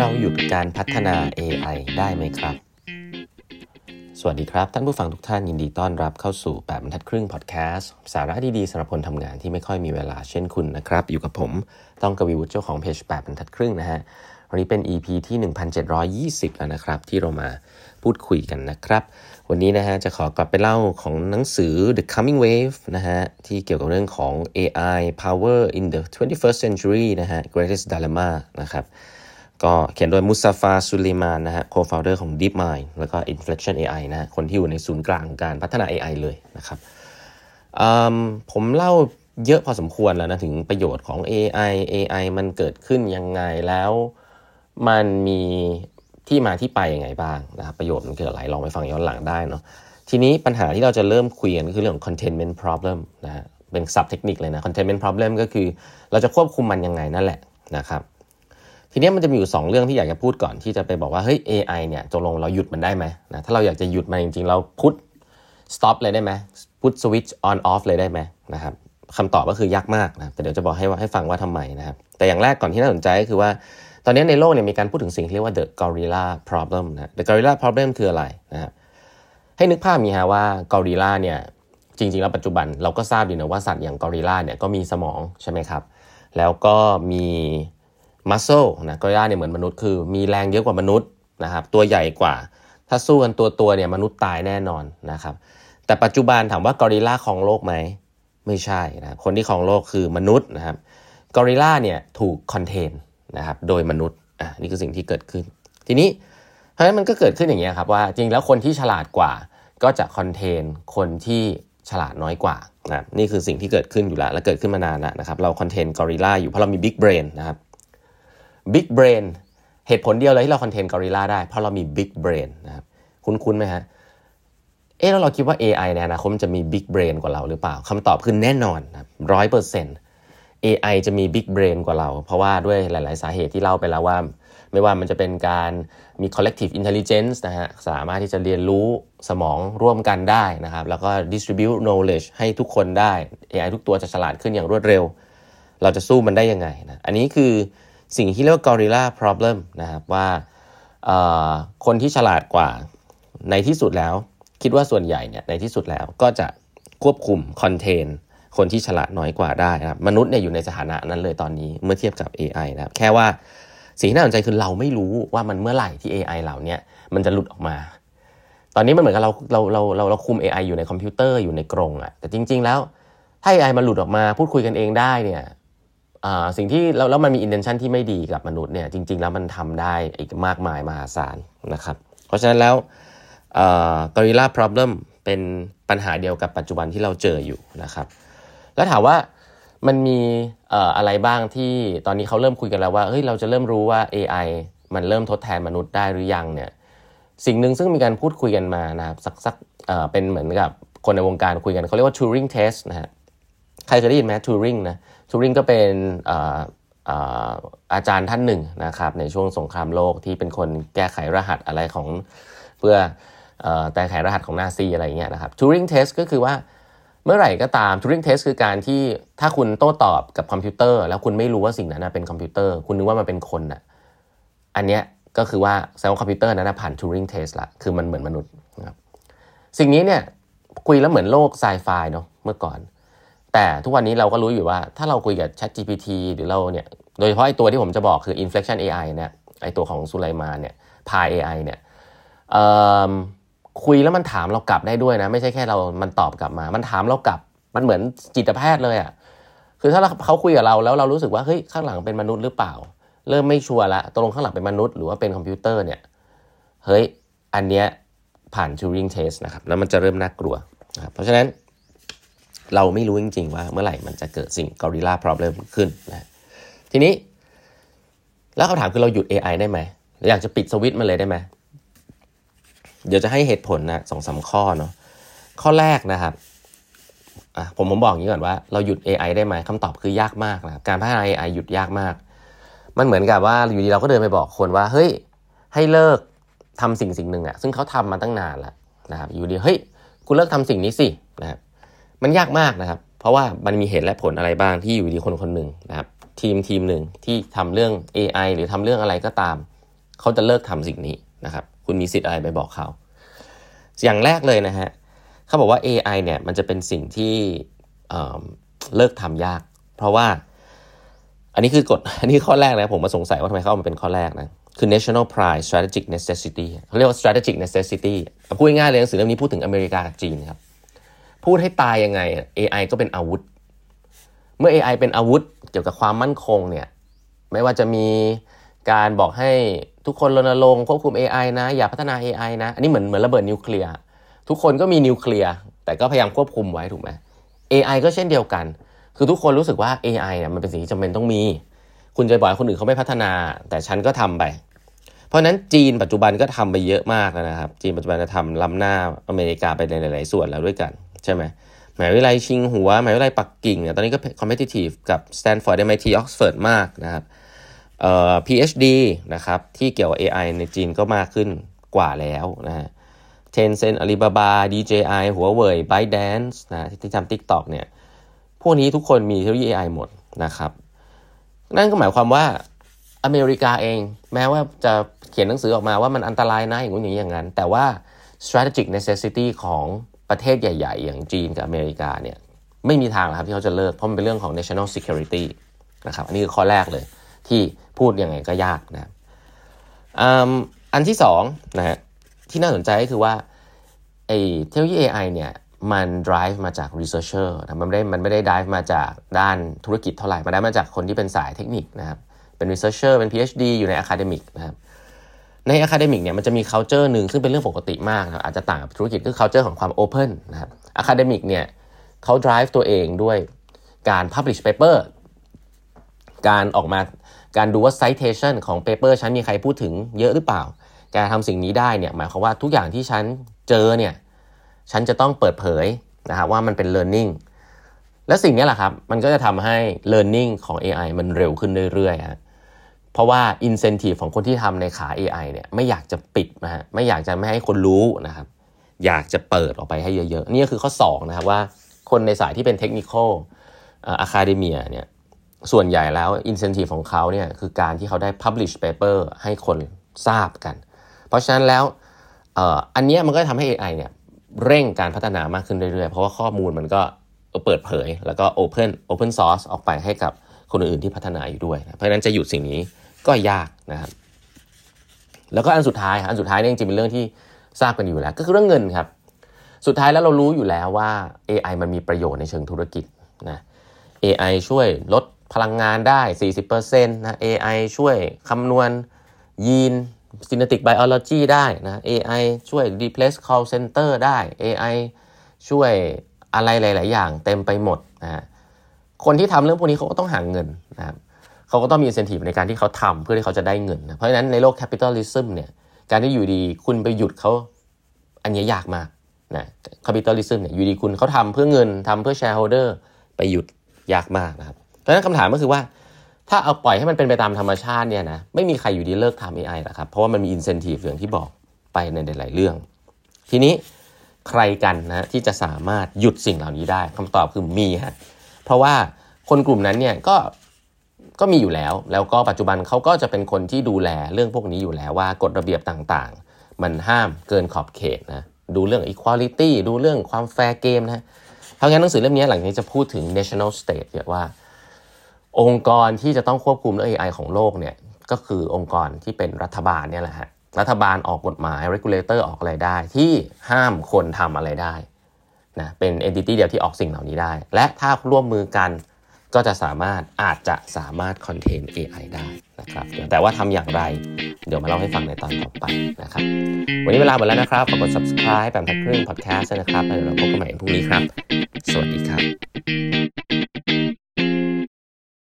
เราหยุดการพัฒนา AI ได้ไหมครับ สวัสดีครับ ท่านผู้ฟังทุกท่านยินดีต้อนรับเข้าสู่ 8บรรทัดครึ่งพอดแคสต์สาระดีๆสำหรับคนทำงานที่ไม่ค่อยมีเวลาเช่นคุณนะครับ อยู่กับผมต้องกวีวุฒิเจ้าของเพจ8บรรทัดครึ่งนะฮะวันนี้เป็น EP ที่ 1720 แล้วนะครับ ที่เรามาพูดคุยกันนะครับ วันนี้นะฮะจะขอกลับไปเล่าของหนังสือ The Coming Wave นะฮะที่เกี่ยวกับเรื่องของ AI Power in the 21st Century นะฮะ Greatest Dilemma นะครับ ก็เขียนโดยมุสซาฟาซุลิมานนะฮะ co-founder ของ DeepMind แล้วก็ Inflection AI นะฮะคนที่อยู่ในศูนย์กลางการพัฒนา AI เลยนะครับผมเล่าเยอะพอสมควรแล้วนะถึงประโยชน์ของ AI AI มันเกิดขึ้นยังไงแล้วมันมีที่มาที่ไปยังไงบ้างนะครับประโยชน์มันเกิดอะไรลองไปฟังย้อนหลังได้เนาะทีนี้ปัญหาที่เราจะเริ่มคุยกันก็คือเรื่องของ containment problem นะฮะเป็นศัพท์เทคนิคเลยนะ containment problem ก็คือเราจะควบคุมมันยังไงนั่นแหละนะครับ ทีนี้มันจะมีอยู่ 2 เรื่องที่อยากจะพูดก่อนที่จะไปบอกว่าเฮ้ย AI เนี่ยตกลงเราหยุดมันได้ไหมนะถ้าเราอยากจะหยุดมันจริงๆ เราพุท stop เลยได้ไหมพุท switch on off เลยได้ไหมนะครับคำตอบก็คือยากมากนะแต่เดี๋ยวจะบอกให้ให้ฟังว่าทำไมนะครับแต่อย่างแรกก่อนที่น่าสนใจก็คือว่า ตอนนี้ในโลกเนี่ยมีการพูดถึงสิ่งที่เรียกว่า the gorilla problem นะ the gorilla problem คืออะไรนะครับให้นึกภาพมีฮะว่ากอริลลาเนี่ยจริงๆแล้วปัจจุบันเราก็ทราบอยู่นะว่าสัตว์อย่างกอริลลาเนี่ยก็มีสมองใช่ไหมครับแล้วก็มี muscle นะกอริลลาเนี่ยเหมือนมนุษย์คือ มีแรงเยอะกว่ามนุษย์นะครับ ตัวใหญ่กว่า ถ้าสู้กันตัวตัวเนี่ยมนุษย์ตายแน่นอนนะครับ แต่ปัจจุบันถามว่ากอริลลาครองโลกไหม ไม่ใช่นะคนที่ครองโลกคือมนุษย์นะครับกอริลลาเนี่ยถูก contain นะครับโดยมนุษย์อะนี่คือสิ่งที่เกิดขึ้น ทีนี้เพราะฉะนั้นมันก็เกิดขึ้นอย่างเนี้ยครับว่าจริงแล้วคนที่ฉลาดกว่าก็จะ contain คนที่ฉลาดน้อยกว่านะนี่คือสิ่งที่เกิดขึ้นอยู่แล้วและเกิดขึ้นมานานแล้วนะครับเรา contain กอริลลาอยู่เพราะเรามี big brain นะครับ big brain เหตุผลเดียวเลยที่เรา contain กอริลลาได้ เพราะเรามี big brain นะครับคุ้นๆไหมฮะเอ๊ะแล้วเราคิดว่า AI ในอนาคตมันจะมี big brain กว่าเราหรือเปล่าคำตอบคือแน่นอนร้อยเปอร์เซ็นต์ AI จะมี big brain กว่าเรา เพราะว่าด้วยหลาย ๆ สาเหตุที่เล่าไปแล้วว่า ไม่ว่ามันจะเป็นการมี collective intelligence นะฮะสามารถที่จะเรียนรู้สมองร่วมกันได้นะครับ แล้วก็ distribute knowledge ให้ทุกคนได้ AI ทุกตัวจะฉลาดขึ้นอย่างรวดเร็ว เราจะสู้มันได้ยังไงนะอันนี้คือ สิ่งที่เรียกว่า gorilla problem นะครับว่าคนที่ฉลาดกว่าในที่สุดแล้ว คิดว่าส่วนใหญ่เนี่ยในที่สุดแล้วก็จะควบคุมคอนเทนคนที่ฉลาดน้อยกว่าได้นะครับมนุษย์เนี่ยอยู่ในสถานะนั้นเลยตอนนี้เมื่อเทียบกับ AI นะครับแค่ว่าสิ่งที่น่าสนใจคือเราไม่รู้ว่ามันเมื่อไหร่ที่ AI เหล่านี้มันจะหลุดออกมา ตอนนี้มันเหมือนกับเราเราเราเราเราคุม AI อยู่ในคอมพิวเตอร์อยู่ในกรงอะแต่จริง ๆ แล้วถ้า AI มันหลุดออกมาพูดคุยกันเองได้เนี่ย สิ่งที่แล้วแล้วมันมี intention ที่ไม่ดีกับมนุษย์เนี่ยจริง ๆ แล้วมันทำได้อีกมากมายมหาศาลนะครับ เพราะฉะนั้นแล้ว gorilla problem เป็นปัญหาเดียวกับปัจจุบันที่เราเจออยู่นะครับ แล้วถามว่ามันมีอะไรบ้างที่ตอนนี้เขาเริ่มคุยกันแล้วว่าเฮ้ยเราจะเริ่มรู้ว่า AI มันเริ่มทดแทนมนุษย์ได้หรือยังเนี่ยสิ่งหนึ่งซึ่งมีการพูดคุยกันมานะครับสักสักเป็นเหมือนกับคนในวงการคุยกันเขาเรียกว่า Turing test นะฮะใครเคยได้ยินไหม Turing นะ ทูริงก็เป็นอาจารย์ท่านหนึ่งนะครับในช่วงสงครามโลกที่เป็นคนแก้ไขรหัสอะไรของเพื่อแต่ไขรหัสของนาซีอะไรเงี้ยนะครับทูริงเทสก็คือว่าเมื่อไหร่ก็ตาม Turing Test คือการที่ถ้าคุณโต้ตอบกับคอมพิวเตอร์ แล้วคุณไม่รู้ว่าสิ่งนั้นเป็นคอมพิวเตอร์ คุณนึกว่ามันเป็นคนอะอันเนี้ยก็คือว่าแสดงว่าคอมพิวเตอร์นั้นผ่าน Turing Test ละคือมันเหมือนมนุษย์นะครับสิ่งนี้เนี่ยคุยแล้วเหมือนโลกไซไฟเนาะเมื่อก่อน แต่ทุกวันนี้เราก็รู้อยู่ว่า ถ้าเราคุยกับ Chat GPT หรือเราเนี่ยโดยเฉพาะไอตัวที่ผมจะบอกคือ Inflection AI เนี่ยไอตัวของสุไลมานเนี่ยพาย AI เนี่ยคุยแล้วมันถามเรากลับได้ด้วยนะ ไม่ใช่แค่เรา มันตอบกลับมา มันถามเรากลับ มันเหมือนจิตแพทย์เลยอะ่ะคือถ้าเขาคุยกับเราแล้วเรารู้สึกว่าเฮ้ยข้างหลังเป็นมนุษย์หรือเปล่า เริ่มไม่ชัวร์ละตกลงข้างหลังเป็นมนุษย์หรือว่าเป็นคอมพิวเตอร์เนี่ยเฮ้ยอันเนี้ยผ่าน Turing test นะครับแล้วมันจะเริ่มน่ากลัวนะครับเพราะฉะนั้น เราไม่รู้จริง ๆ ว่าเมื่อไหร่มันจะเกิดสิ่ง gorilla problem ขึ้นนะทีนี้ แล้วเขาถามคือเราหยุด AI ได้ไหมอยากจะปิดสวิตช์มันเลยได้ไหมเดี๋ยวจะให้เหตุผลนะสองสาข้อเนาะข้อแรกนะครับผมผมบอกอย่างนี้ก่อนว่าเราหยุด AI ได้ไหมคำตอบคือยากมากนะการพัฒนา AI หยุดยากมาก มันเหมือนกับว่าอยู่ดีเราก็เดินไปบอกคนว่า เฮ้ย ให้เลิกทำสิ่งสิ่งหนึ่งอะซึ่งเขาทำมาตั้งนานแล้วนะครับอยู่ดีเฮ้ยคุณเลิกทำสิ่งนี้สินะครับ มันยากมากนะครับ เพราะว่ามันมีเหตุและผลอะไรบ้างที่อยู่ดีคนคนหนึ่งนะครับทีมทีมหนึ่งที่ทำเรื่อง AI หรือทำเรื่องอะไรก็ตาม เขาจะเลิกทำสิ่งนี้นะครับ คุณมีสิทธิ์อะไรไปบอกเขา อย่างแรกเลยนะฮะเขาบอกว่า AI เนี่ยมันจะเป็นสิ่งที่เลิกทำยาก เพราะว่า อันนี้คือกฎอันนี้ข้อแรกนะผมมาสงสัยว่าทำไมเขาเอามาเป็นข้อแรกนะคือ national pride strategic necessity เขาเรียกว่า strategic necessity พูดง่ายๆเลยหนังสือเล่มนี้พูดถึงอเมริกากับจีนครับ พูดให้ตายยังไง AI ก็เป็นอาวุธ เมื่อ AI เป็นอาวุธเกี่ยวกับความมั่นคงเนี่ยไม่ว่าจะมีการบอกให้ทุกคนรณรงค์ควบคุม AI นะ อย่าพัฒนา AI นะ อันนี้เหมือนเหมือนระเบิดนิวเคลียร์ทุกคนก็มีนิวเคลียร์แต่ก็พยายามควบคุมไว้ถูกไหม AI ก็เช่นเดียวกัน คือทุกคนรู้สึกว่า AI เนี่ยมันเป็นสิ่งที่จำเป็นต้องมี คุณจะบอกคนอื่นเขาไม่พัฒนา แต่ฉันก็ทำไป เพราะนั้นจีนปัจจุบันก็ทำไปเยอะมากนะครับ จีนปัจจุบันจะทำล้ำหน้าอเมริกาไปในหลาย ๆ ส่วนแล้วด้วยกัน ใช่ไหมหมายวิทยาลัยชิงหัวหมายวิทยาลัยปักกิ่งเนี่ยตอนนี้ก็ competitive กับ Stanford MIT Oxford มากนะครับเอ่อ PhD นะครับที่เกี่ยวกับ AI ในจีนก็มากขึ้นกว่าแล้วนะฮะ Tencent Alibaba DJI Huawei ByteDance นะที่ทำ TikTok เนี่ยพวกนี้ทุกคนมีเทคโนโลยี AI หมดนะครับ นั่นก็หมายความว่าอเมริกาเอง แม้ว่าจะเขียนหนังสือออกมาว่ามันอันตรายนะอย่างนู้นอย่างนี้อย่างนั้น แต่ว่า strategic necessity ของ ประเทศใหญ่ ๆ อย่างจีนกับอเมริกาเนี่ยไม่มีทางครับที่เขาจะเลิก เพราะมันเป็นเรื่องของ national security นะครับอันนี้คือข้อแรกเลยที่พูดยังไงก็ยากนะอันที่สองนะฮะที่น่าสนใจก็คือว่าไอ้เทคโนโลยี AI เนี่ยมัน drive มาจาก researcher นะมันไม่ได้มันไม่ได้ drive มาจากด้านธุรกิจเท่าไหร่ มันได้มาจากคนที่เป็นสายเทคนิคนะครับเป็น researcher เป็น PhD อยู่ใน academic นะครับ ใน academic เนี่ยมันจะมี culture หนึ่งซึ่งเป็นเรื่องปกติมากนะอาจจะต่างกับธุรกิจคือ culture ของความ open นะครับ academic เนี่ยเขา drive ตัวเองด้วยการ publish paper การออกมาการดูว่า citation ของ paper ฉันมีใครพูดถึงเยอะหรือเปล่า การทำสิ่งนี้ได้เนี่ยหมายความว่าทุกอย่างที่ฉันเจอเนี่ยฉันจะต้องเปิดเผยนะครับว่ามันเป็น learning และสิ่งนี้แหละครับ มันก็จะทำให้ learning ของ AI มันเร็วขึ้นเรื่อยๆฮะ เพราะว่า incentive ของคนที่ทำในขา AI เนี่ยไม่อยากจะปิดนะฮะไม่อยากจะไม่ให้คนรู้นะครับอยากจะเปิดออกไปให้เยอะๆ นี่ก็คือข้อ 2 นะครับว่าคนในสายที่เป็นเทคนิคอะคาเดเมียเนี่ยส่วนใหญ่แล้ว incentive ของเขาเนี่ยคือการที่เขาได้ publish paper ให้คนทราบกัน เพราะฉะนั้นแล้วอันนี้มันก็ทำให้ AI เนี่ยเร่งการพัฒนามากขึ้นเรื่อยๆ เพราะว่าข้อมูลมันก็เปิดเผย แล้วก็ Open Open Source ออกไปให้กับคนอื่นที่พัฒนาอยู่ด้วยนะเพราะฉะนั้นจะหยุดสิ่งนี้ ก็ยากนะครับ แล้วก็อันสุดท้ายอันสุดท้ายนี่จริงๆเป็นเรื่องที่ทราบกันอยู่แล้ว ก็คือเรื่องเงินครับ สุดท้ายแล้วเรารู้อยู่แล้วว่า AI มันมีประโยชน์ในเชิงธุรกิจนะ AI ช่วยลดพลังงานได้ 40%นะ AI ช่วยคำนวณยีน genetic biology ได้นะ AI ช่วย replace call center ได้ AI ช่วยอะไรหลาย ๆ อย่างเต็มไปหมดนะคนที่ทำเรื่องพวกนี้เขาก็ต้องหาเงินนะครับ เขาก็ต้องมี incentive ในการที่เขาทำเพื่อที่เขาจะได้เงินนะเพราะฉะนั้นในโลก capitalism เนี่ยการที่อยู่ดีคุณไปหยุดเขาอันนี้ยากมากนะ capitalism เนี่ยอยู่ดีคุณเขาทำเพื่อเงินทำเพื่อ shareholder ไปหยุดยากมากนะครับเพราะฉะนั้นคำถามก็คือว่า ถ้าเอาปล่อยให้มันเป็นไปตามธรรมชาติเนี่ยนะไม่มีใครอยู่ดีเลิกทำ AI หรอกครับเพราะว่ามันมี incentive อย่างที่บอกไปในหลายๆเรื่อง ทีนี้ใครกันนะที่จะสามารถหยุดสิ่งเหล่านี้ได้คำตอบคือมีฮะเพราะว่าคนกลุ่มนั้นเนี่ยก็ ก็มีอยู่แล้ว แล้วก็ปัจจุบันเขาก็จะเป็นคนที่ดูแลเรื่องพวกนี้อยู่แล้วว่ากฎระเบียบต่างๆ มันห้ามเกินขอบเขตนะดูเรื่อง equality ดูเรื่องความแฟร์เกมนะเพราะงั้นหนังสือเล่มนี้หลังนี้จะพูดถึง national state เยอะว่า องค์กรที่จะต้องควบคุมเรื่อง AI ของโลกเนี่ยก็คือองค์กรที่เป็นรัฐบาลเนี่ยแหละฮะรัฐบาลออกกฎหมาย regulator ออกอะไรได้ ที่ห้ามคนทำอะไรได้นะเป็น entity เดียวที่ออกสิ่งเหล่านี้ได้ และถ้าร่วมมือกัน ก็จะสามารถอาจจะสามารถคอนเทนต์ AI ได้นะครับ แต่ว่าทำอย่างไร เดี๋ยวมาเล่าให้ฟังในตอนต่อไปนะครับ วันนี้เวลาหมดแล้วนะครับ ฝากกด subscribe แปมทักครึ่ง podcast นะครับ แล้วเดี๋ยวเราพบกันใหม่พรุ่งนี้ครับ สวัสดีครับ